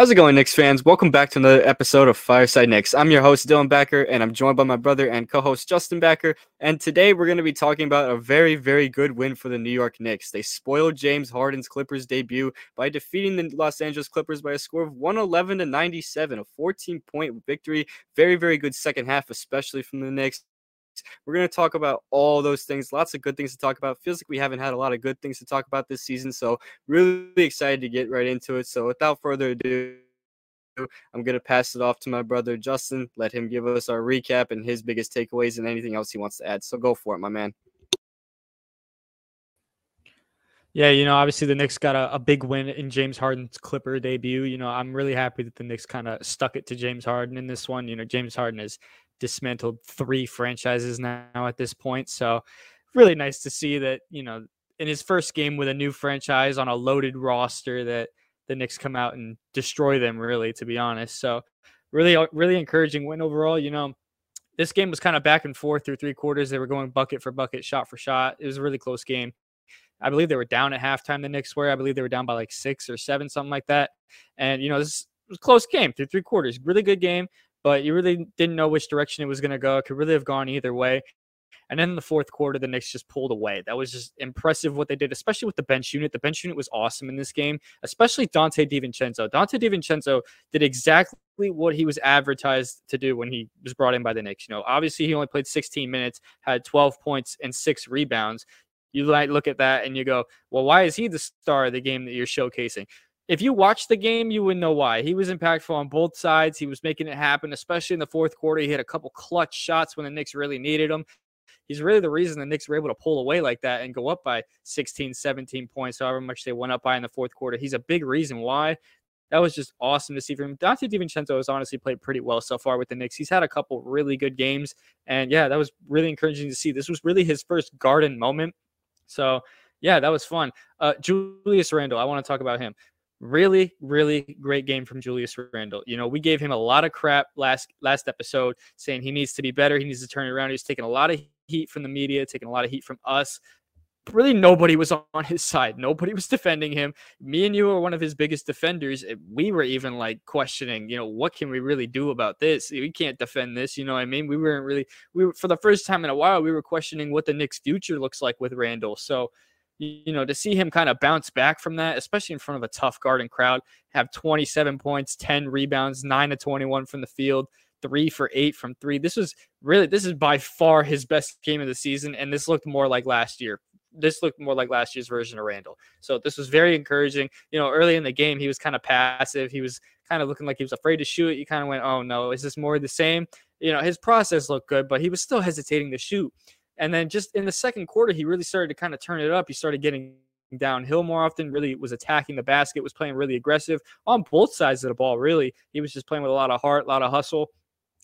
How's it going, Knicks fans? Welcome back to another episode of Fireside Knicks. I'm your host, Dylan Backer, and I'm joined by my brother and co host, Justin Backer. And today we're going to be talking about a very, very good win for the New York Knicks. They spoiled James Harden's Clippers debut by defeating the Los Angeles Clippers by a score of 111 to 97, a 14 point victory. Very, very good second half, especially from the Knicks. We're going to talk about all those things. Lots of good things to talk about. Feels like we haven't had a lot of good things to talk about this season. So, really excited to get right into it. So, without further ado, I'm going to pass it off to my brother Justin. Let him give us our recap and his biggest takeaways and anything else he wants to add. So, go for it, my man. Yeah, you know, obviously the Knicks got a, a, big win in James Harden's Clipper debut. You know, I'm really happy that the Knicks kind of stuck it to James Harden in this one. You know, James Harden is dismantled three franchises now at this point. So really nice to see that, you know, in his first game with a new franchise on a loaded roster that the Knicks come out and destroy them really, to be honest. So really, uh, really encouraging win overall. You know, this game was kind of back and forth through three quarters. They were going bucket for bucket, shot for shot. It was a really close game. I believe they were down at halftime. The Knicks were. I believe they were down by like six or seven, something like that. And you know, this was close game through three quarters. Really good game but you really didn't know which direction it was going to go. It could really have gone either way. And then in the fourth quarter, the Knicks just pulled away. That was just impressive what they did, especially with the bench unit. The bench unit was awesome in this game, especially Donte DiVincenzo. Donte DiVincenzo did exactly what he was advertised to do when he was brought in by the Knicks. You know, obviously he only played 16 minutes, had 12 points and six rebounds. You might look at that and you go, well, why is he the star of the game that you're showcasing? If you watch the game, you wouldn't know why. He was impactful on both sides. He was making it happen, especially in the fourth quarter. He hit a couple clutch shots when the Knicks really needed him. He's really the reason the Knicks were able to pull away like that and go up by 16, 17 points, however much they went up by in the fourth quarter. He's a big reason why. That was just awesome to see from him. Donte DiVincenzo has honestly played pretty well so far with the Knicks. He's had a couple really good games. And yeah, that was really encouraging to see. This was really his first garden moment. So yeah, that was fun. Uh, Julius Randle, I want to talk about him really really great game from Julius Randle. You know, we gave him a lot of crap last last episode saying he needs to be better, he needs to turn it around. He's taking a lot of heat from the media, taking a lot of heat from us. Really, nobody was on his side. Nobody was defending him. Me and you were one of his biggest defenders. We were even like questioning, you know, what can we really do about this? We can't defend this. You know what I mean? We weren't really, we were, for the first time in a while, we were questioning what the Knicks' future looks like with Randle. So, you know, to see him kind of bounce back from that, especially in front of a tough Garden crowd, have 27 points, 10 rebounds, 9 to 21 from the field, 3 for 8 from 3. This was really this is by far his best game of the season and this looked more like last year. This looked more like last year's version of Randle. So this was very encouraging. You know, early in the game he was kind of passive. He was kind of looking like he was afraid to shoot. You kind of went, "Oh no, is this more the same?" You know, his process looked good, but he was still hesitating to shoot. And then just in the second quarter, he really started to kind of turn it up. He started getting downhill more often, really was attacking the basket, was playing really aggressive on both sides of the ball, really. He was just playing with a lot of heart, a lot of hustle.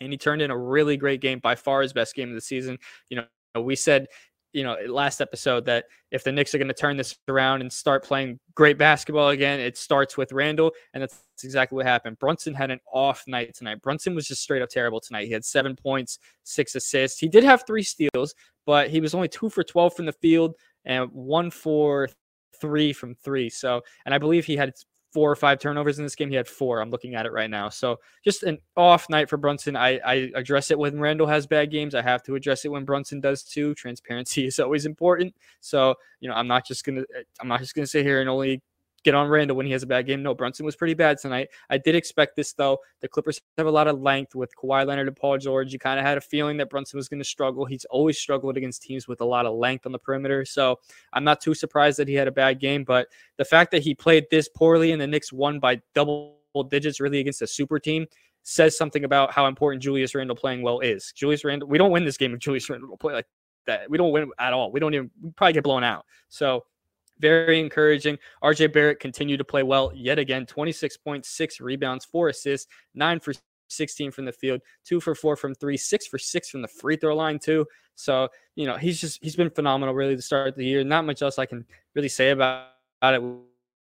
And he turned in a really great game, by far his best game of the season. You know, we said you know, last episode that if the Knicks are going to turn this around and start playing great basketball again, it starts with Randle, and that's exactly what happened. Brunson had an off night tonight. Brunson was just straight up terrible tonight. He had seven points, six assists. He did have three steals, but he was only two for 12 from the field and one for three from three. So, and I believe he had four or five turnovers in this game. He had four. I'm looking at it right now. So just an off night for Brunson. I, I address it when Randle has bad games. I have to address it when Brunson does too. Transparency is always important. So, you know, I'm not just gonna I'm not just gonna sit here and only get on Randle when he has a bad game. No, Brunson was pretty bad tonight. I did expect this though. The Clippers have a lot of length with Kawhi Leonard and Paul George. You kind of had a feeling that Brunson was going to struggle. He's always struggled against teams with a lot of length on the perimeter. So I'm not too surprised that he had a bad game. But the fact that he played this poorly and the Knicks won by double digits really against a super team says something about how important Julius Randle playing well is. Julius Randle, we don't win this game if Julius Randle play like that. We don't win at all. We don't even we probably get blown out. So very encouraging. RJ Barrett continued to play well yet again 26.6 rebounds, four assists, nine for 16 from the field, two for four from three, six for six from the free throw line, too. So, you know, he's just, he's been phenomenal really to start the year. Not much else I can really say about it.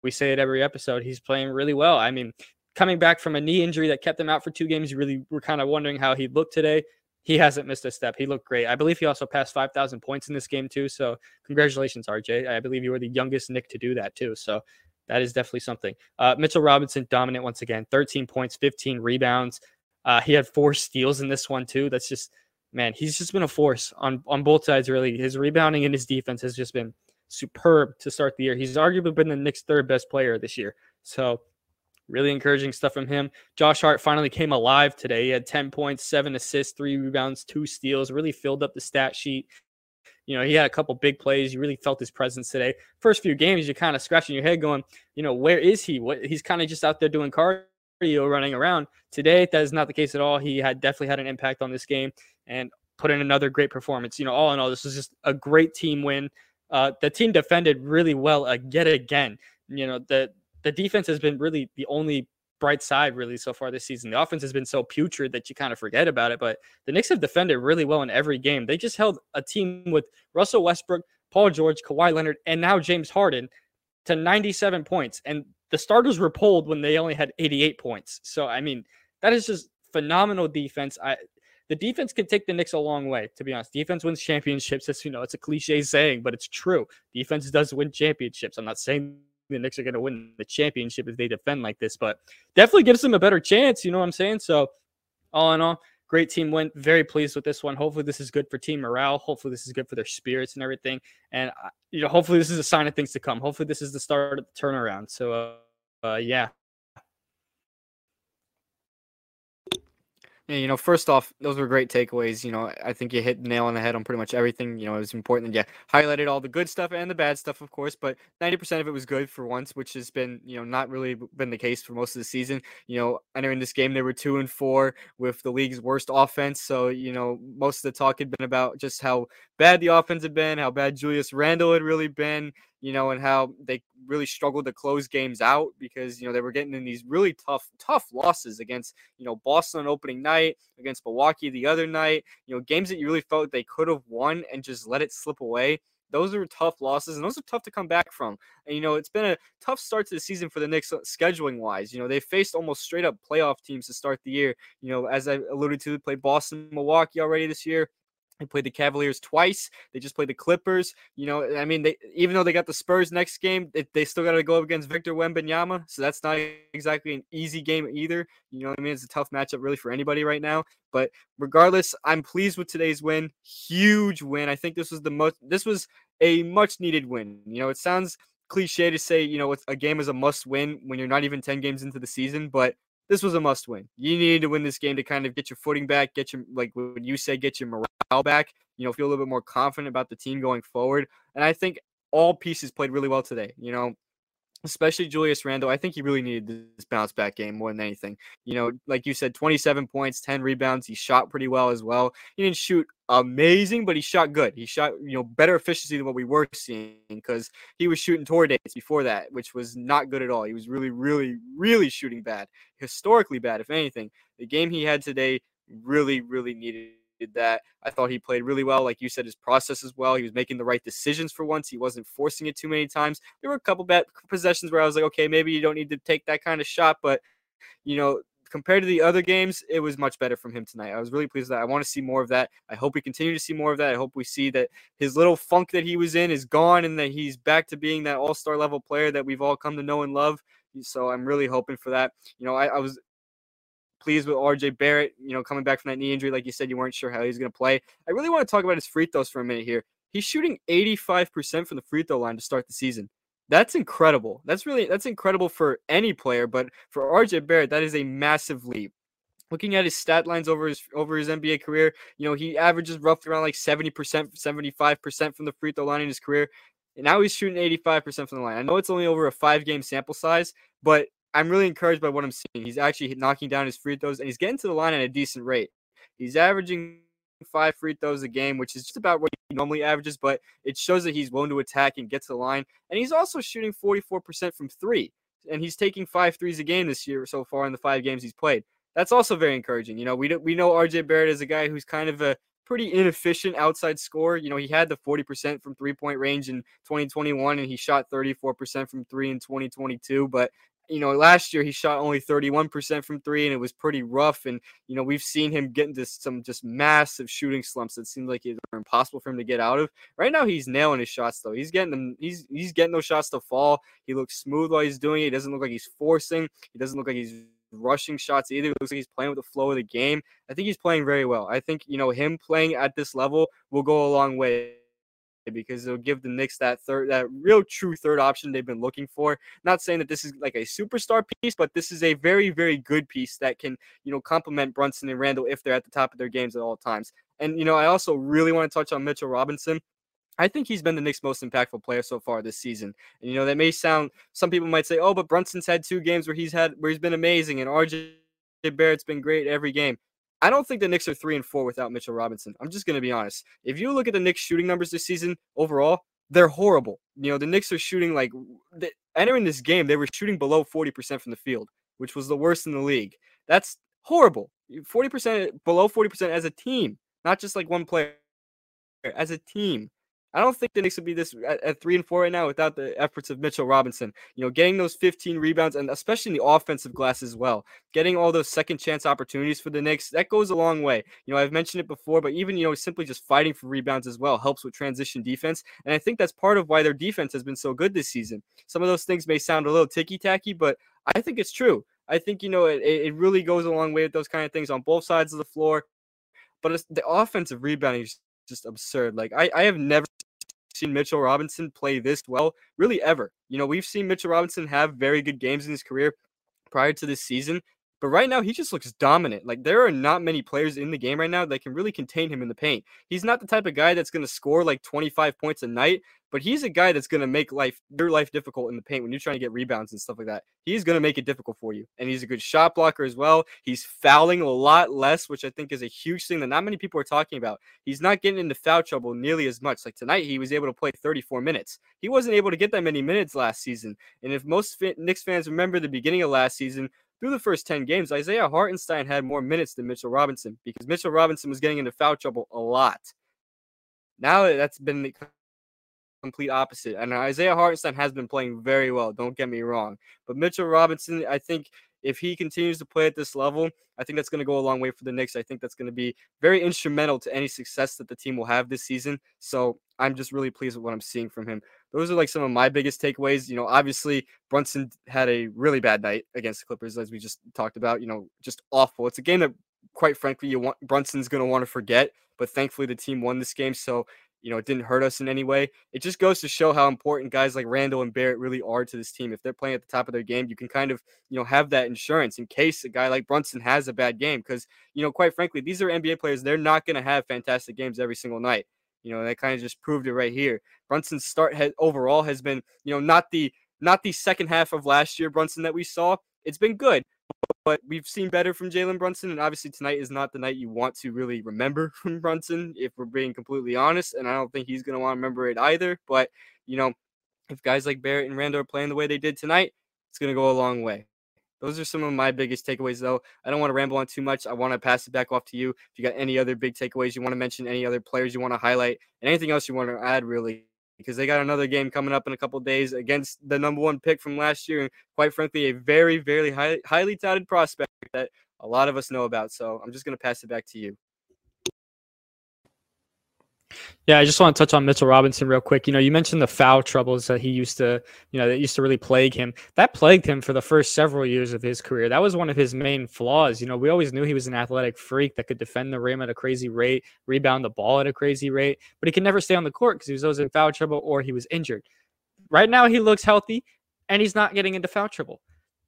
We say it every episode. He's playing really well. I mean, coming back from a knee injury that kept him out for two games, you really were kind of wondering how he looked today he hasn't missed a step. He looked great. I believe he also passed 5,000 points in this game, too. So, congratulations, RJ. I believe you were the youngest Knick to do that, too. So, that is definitely something. Uh, Mitchell Robinson dominant once again, 13 points, 15 rebounds. Uh, he had four steals in this one too. That's just man, he's just been a force on on both sides. Really, his rebounding and his defense has just been superb to start the year. He's arguably been the Knicks' third best player this year. So really encouraging stuff from him. Josh Hart finally came alive today. He had 10 points, seven assists, three rebounds, two steals, really filled up the stat sheet. You know, he had a couple big plays. You really felt his presence today. First few games, you're kind of scratching your head going, you know, where is he? What he's kind of just out there doing cardio running around. Today, that is not the case at all. He had definitely had an impact on this game and put in another great performance. You know, all in all, this was just a great team win. Uh, the team defended really well uh, yet again. You know, the the defense has been really the only bright side really so far this season. The offense has been so putrid that you kind of forget about it. But the Knicks have defended really well in every game. They just held a team with Russell Westbrook, Paul George, Kawhi Leonard, and now James Harden to 97 points. And the starters were pulled when they only had 88 points. So I mean, that is just phenomenal defense. I the defense can take the Knicks a long way, to be honest. Defense wins championships. As you know, it's a cliche saying, but it's true. Defense does win championships. I'm not saying the Knicks are going to win the championship if they defend like this, but definitely gives them a better chance. You know what I'm saying? So, all in all, great team win. Very pleased with this one. Hopefully, this is good for team morale. Hopefully, this is good for their spirits and everything. And uh, you know, hopefully, this is a sign of things to come. Hopefully, this is the start of the turnaround. So, uh, uh yeah, you know, first off, those were great takeaways. You know, I think you hit the nail on the head on pretty much everything. You know, it was important that you highlighted all the good stuff and the bad stuff, of course, but 90% of it was good for once, which has been, you know, not really been the case for most of the season. You know, entering this game, they were two and four with the league's worst offense. So, you know, most of the talk had been about just how bad the offense had been, how bad Julius Randle had really been, you know, and how they really struggled to close games out because, you know, they were getting in these really tough, tough losses against, you know, Boston on opening night, against Milwaukee the other night, you know, games that you really felt they could have won and just let it slip away. Those are tough losses, and those are tough to come back from. And, you know, it's been a tough start to the season for the Knicks uh, scheduling wise. You know, they faced almost straight up playoff teams to start the year. You know, as I alluded to, they played Boston, Milwaukee already this year. They played the Cavaliers twice. They just played the Clippers. You know, I mean, they even though they got the Spurs next game, they, they still got to go up against Victor Wembanyama. So that's not exactly an easy game either. You know what I mean? It's a tough matchup really for anybody right now. But regardless, I'm pleased with today's win. Huge win. I think this was the most. This was a much needed win. You know, it sounds cliche to say, you know, a game is a must win when you're not even 10 games into the season, but this was a must win. You needed to win this game to kind of get your footing back, get your like when you say get your morale back, you know, feel a little bit more confident about the team going forward. And I think all pieces played really well today. You know, especially Julius Randle. I think he really needed this bounce back game more than anything. You know, like you said, 27 points, 10 rebounds. He shot pretty well as well. He didn't shoot amazing, but he shot good. He shot, you know, better efficiency than what we were seeing because he was shooting tour dates before that, which was not good at all. He was really, really, really shooting bad, historically bad, if anything. The game he had today really, really needed did that. I thought he played really well. Like you said, his process as well. He was making the right decisions for once. He wasn't forcing it too many times. There were a couple bad possessions where I was like, okay, maybe you don't need to take that kind of shot, but you know, compared to the other games, it was much better from him tonight. I was really pleased that. I want to see more of that. I hope we continue to see more of that. I hope we see that his little funk that he was in is gone and that he's back to being that all star level player that we've all come to know and love. So I'm really hoping for that. You know, I, I was pleased with RJ Barrett, you know, coming back from that knee injury. Like you said, you weren't sure how he's going to play. I really want to talk about his free throws for a minute here. He's shooting 85% from the free throw line to start the season. That's incredible. That's really that's incredible for any player, but for RJ Barrett, that is a massive leap. Looking at his stat lines over his over his NBA career, you know, he averages roughly around like 70%, 75% from the free throw line in his career. And now he's shooting 85% from the line. I know it's only over a five game sample size, but I'm really encouraged by what I'm seeing. He's actually knocking down his free throws and he's getting to the line at a decent rate. He's averaging five free throws a game, which is just about what he normally averages, but it shows that he's willing to attack and get to the line. And he's also shooting 44% from three. And he's taking five threes a game this year so far in the five games he's played. That's also very encouraging. You know, we we know RJ Barrett is a guy who's kind of a pretty inefficient outside scorer. You know, he had the 40% from three point range in 2021 and he shot 34% from three in 2022. But you know, last year he shot only 31% from three, and it was pretty rough. And you know, we've seen him get into some just massive shooting slumps that seemed like it were impossible for him to get out of. Right now, he's nailing his shots though. He's getting them. He's he's getting those shots to fall. He looks smooth while he's doing it. He doesn't look like he's forcing. He doesn't look like he's rushing shots either. It looks like he's playing with the flow of the game. I think he's playing very well. I think you know him playing at this level will go a long way because it'll give the Knicks that third, that real true third option they've been looking for. Not saying that this is like a superstar piece, but this is a very, very good piece that can, you know, complement Brunson and Randle if they're at the top of their games at all times. And, you know, I also really want to touch on Mitchell Robinson. I think he's been the Knicks' most impactful player so far this season. And you know, that may sound some people might say, "Oh, but Brunson's had two games where he's had where he's been amazing and RJ Barrett's been great every game." I don't think the Knicks are three and four without Mitchell Robinson. I'm just going to be honest. If you look at the Knicks shooting numbers this season overall, they're horrible. You know, the Knicks are shooting like entering this game, they were shooting below 40% from the field, which was the worst in the league. That's horrible. 40% below 40% as a team, not just like one player, as a team. I don't think the Knicks would be this at, at, three and four right now without the efforts of Mitchell Robinson. You know, getting those 15 rebounds and especially in the offensive glass as well, getting all those second chance opportunities for the Knicks, that goes a long way. You know, I've mentioned it before, but even, you know, simply just fighting for rebounds as well helps with transition defense. And I think that's part of why their defense has been so good this season. Some of those things may sound a little ticky tacky, but I think it's true. I think, you know, it, it really goes a long way with those kind of things on both sides of the floor. But the offensive rebounding is just absurd. Like, I, I have never seen Mitchell Robinson play this well, really ever. You know, we've seen Mitchell Robinson have very good games in his career prior to this season, but right now, he just looks dominant. Like, there are not many players in the game right now that can really contain him in the paint. He's not the type of guy that's going to score like 25 points a night, but he's a guy that's going to make life your life difficult in the paint when you're trying to get rebounds and stuff like that. He's going to make it difficult for you. And he's a good shot blocker as well. He's fouling a lot less, which I think is a huge thing that not many people are talking about. He's not getting into foul trouble nearly as much. Like tonight, he was able to play 34 minutes. He wasn't able to get that many minutes last season. And if most Knicks fans remember the beginning of last season, through the first 10 games, Isaiah Hartenstein had more minutes than Mitchell Robinson because Mitchell Robinson was getting into foul trouble a lot. Now that's been the complete opposite. And Isaiah Hartenstein has been playing very well, don't get me wrong. But Mitchell Robinson, I think if he continues to play at this level, I think that's going to go a long way for the Knicks. I think that's going to be very instrumental to any success that the team will have this season. So I'm just really pleased with what I'm seeing from him. Those are like some of my biggest takeaways. You know, obviously Brunson had a really bad night against the Clippers, as we just talked about. You know, just awful. It's a game that, quite frankly, you want Brunson's going to want to forget. But thankfully, the team won this game, so you know, it didn't hurt us in any way. It just goes to show how important guys like Randle and Barrett really are to this team. If they're playing at the top of their game, you can kind of, you know, have that insurance in case a guy like Brunson has a bad game. Because, you know, quite frankly, these are NBA players. They're not going to have fantastic games every single night. You know, that kind of just proved it right here. Brunson's start has, overall has been, you know, not the not the second half of last year Brunson that we saw. It's been good, but we've seen better from Jalen Brunson, and obviously tonight is not the night you want to really remember from Brunson, if we're being completely honest. And I don't think he's going to want to remember it either. But you know, if guys like Barrett and Randle are playing the way they did tonight, it's going to go a long way. Those are some of my biggest takeaways, though. I don't want to ramble on too much. I want to pass it back off to you. If you got any other big takeaways you want to mention, any other players you want to highlight, and anything else you want to add, really, because they got another game coming up in a couple days against the number one pick from last year, and quite frankly, a very, very high, highly touted prospect that a lot of us know about. So I'm just going to pass it back to you. Yeah, I just want to touch on Mitchell Robinson real quick. You know, you mentioned the foul troubles that he used to, you know, that used to really plague him. That plagued him for the first several years of his career. That was one of his main flaws. You know, we always knew he was an athletic freak that could defend the rim at a crazy rate, rebound the ball at a crazy rate, but he could never stay on the court because he was always in foul trouble or he was injured. Right now, he looks healthy and he's not getting into foul trouble.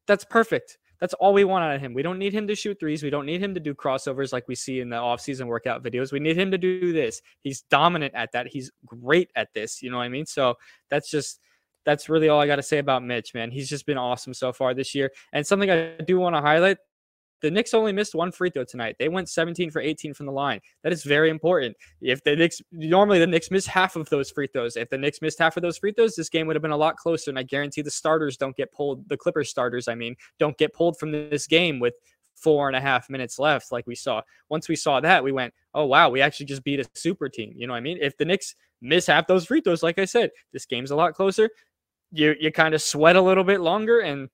That's perfect. That's all we want out of him. We don't need him to shoot threes. We don't need him to do crossovers like we see in the offseason workout videos. We need him to do this. He's dominant at that. He's great at this. You know what I mean? So that's just that's really all I got to say about Mitch, man. He's just been awesome so far this year. And something I do want to highlight the Knicks only missed one free throw tonight. They went 17 for 18 from the line. That is very important. If the Knicks normally the Knicks miss half of those free throws. If the Knicks missed half of those free throws, this game would have been a lot closer. And I guarantee the starters don't get pulled. The Clippers starters, I mean, don't get pulled from this game with four and a half minutes left, like we saw. Once we saw that, we went, oh wow, we actually just beat a super team. You know what I mean? If the Knicks miss half those free throws, like I said, this game's a lot closer. You you kind of sweat a little bit longer and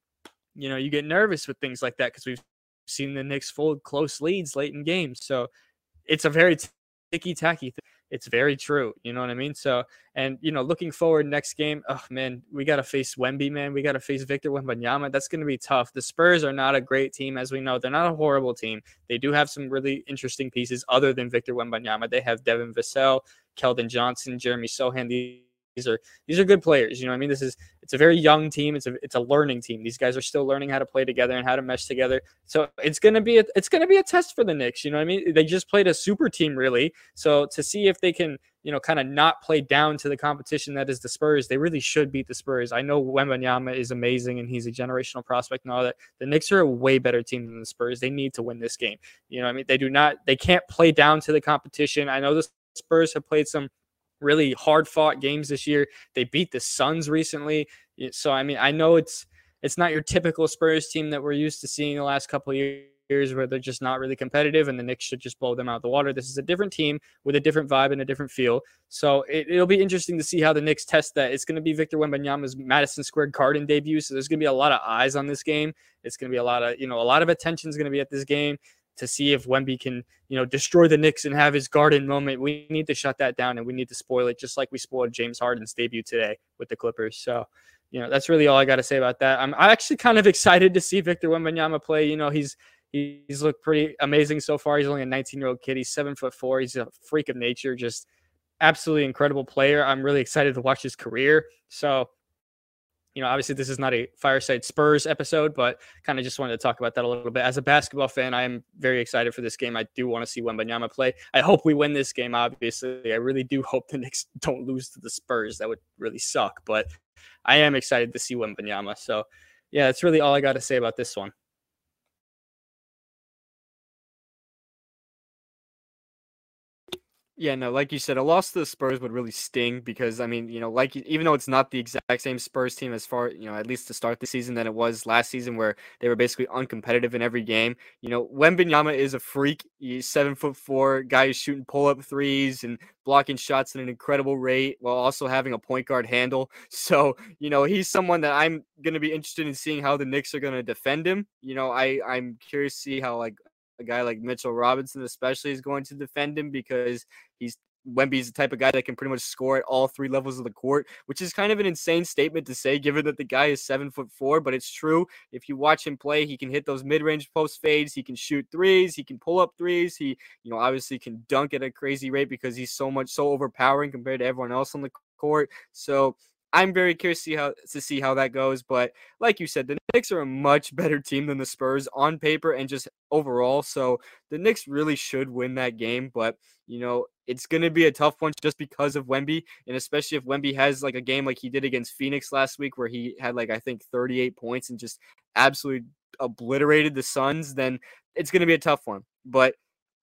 you know, you get nervous with things like that because we've seen the Knicks fold close leads late in games. So it's a very ticky tacky thing. It's very true. You know what I mean? So, and you know, looking forward next game, oh man, we got to face Wemby, man. We got to face Victor Wembanyama. That's going to be tough. The Spurs are not a great team, as we know. They're not a horrible team. They do have some really interesting pieces other than Victor Wembanyama. They have Devin Vassell, Keldon Johnson, Jeremy Sochan. These are these are good players. You know, I mean, this is it's a very young team. It's a it's a learning team. These guys are still learning how to play together and how to mesh together. So it's gonna be a, it's gonna be a test for the Knicks. You know, I mean, they just played a super team really. So to see if they can you know, kind of not play down to the competition that is the Spurs. They really should beat the Spurs. I know Wembanyama is amazing and he's a generational prospect and all that. The Knicks are a way better team than the Spurs. They need to win this game. You know, I mean, they do not, they can't play down to the competition. I know the Spurs have played some really hard fought games this year. They beat the Suns recently. So I mean, I know it's it's not your typical Spurs team that we're used to seeing the last couple of years where they're just not really competitive and the Knicks should just blow them out of the water. This is a different team with a different vibe and a different feel. So it, will be interesting to see how the Knicks test that. It's going to be Victor Wembanyama's Madison Square Garden debut. So there's going to be a lot of eyes on this game. It's going to be a lot of, you know, a lot of attention is going to be at this game to see if Wemby can, you know, destroy the Knicks and have his garden moment. We need to shut that down and we need to spoil it just like we spoiled James Harden's debut today with the Clippers. So, you know, that's really all I got to say about that. I'm actually kind of excited to see Victor Wembanyama play. You know, he's he's looked pretty amazing so far. He's only a 19 year old kid. He's seven foot four. He's a freak of nature. Just absolutely incredible player. I'm really excited to watch his career. So you know, obviously this is not a fireside Spurs episode, but kind of just wanted to talk about that a little bit. As a basketball fan, I am very excited for this game. I do want to see Wembanyama play. I hope we win this game. Obviously, I really do hope the Knicks don't lose to the Spurs. That would really suck, but I am excited to see Wembanyama. So, yeah, that's really all I got to say about this one. Yeah, no, like you said, a loss to the Spurs would really sting because I mean, you know, like even though it's not the exact same Spurs team as far, you know, at least to start the season than it was last season, where they were basically uncompetitive in every game. You know, Wembanyama is a freak. He's seven foot four guy who's shooting pull up threes and blocking shots at an incredible rate while also having a point guard handle. So, you know, he's someone that I'm to be interested in seeing how the Knicks are to defend him. You know, I I'm curious to see how like a guy like Mitchell Robinson, especially, is going to defend him because he's Wemby's the type of guy that can pretty much score at all three levels of the court, which is kind of an insane statement to say, given that the guy is seven foot four. But it's true. If you watch him play, he can hit those mid-range post fades. He can shoot threes. He can pull up threes. He, you know, obviously can dunk at a crazy rate because he's so much so overpowering compared to everyone else on the court. So I'm very curious to see how to see how that goes. But like you said, the Knicks are a much better team than the Spurs on paper and just overall. So the Knicks really should win that game. But you know, it's gonna be a tough one just because of Wemby, and especially if Wemby has like a game like he did against Phoenix last week, where he had like I think 38 points and just absolutely obliterated the Suns, then it's gonna be a tough one. But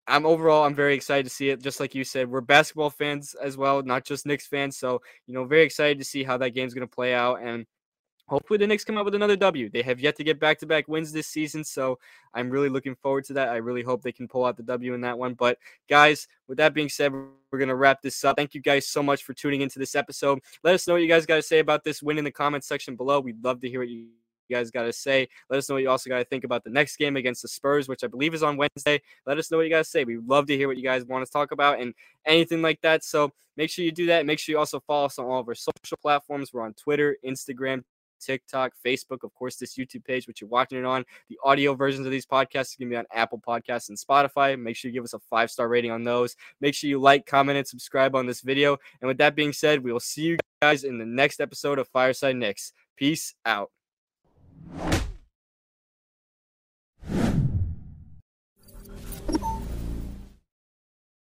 I'm overall, I'm very excited to see it. Just like you said, we're basketball fans as well, not just Knicks fans. So, you know, very excited to see how that game's going to play out. And hopefully the Knicks come out with another W. They have yet to get back to back wins this season. So I'm really looking forward to that. I really hope they can pull out the W in that one. But guys, with that being said, we're going to wrap this up. Thank you guys so much for tuning into this episode. Let us know what you guys got to say about this win in the comments section below. We'd love to hear what you you guys got to say. Let us know what you also got to think about the next game against the Spurs, which I believe is on Wednesday. Let us know what you guys say. We'd love to hear what you guys want to talk about and anything like that. So make sure you do that. Make sure you also follow us on all of our social platforms. We're on Twitter, Instagram, TikTok, Facebook, of course, this YouTube page, which you're watching it on. The audio versions of these podcasts are going to be on Apple Podcasts and Spotify. Make sure you give us a five star rating on those. Make sure you like, comment, and subscribe on this video. And with that being said, we will see you guys in the next episode of Fireside Knicks. Peace out you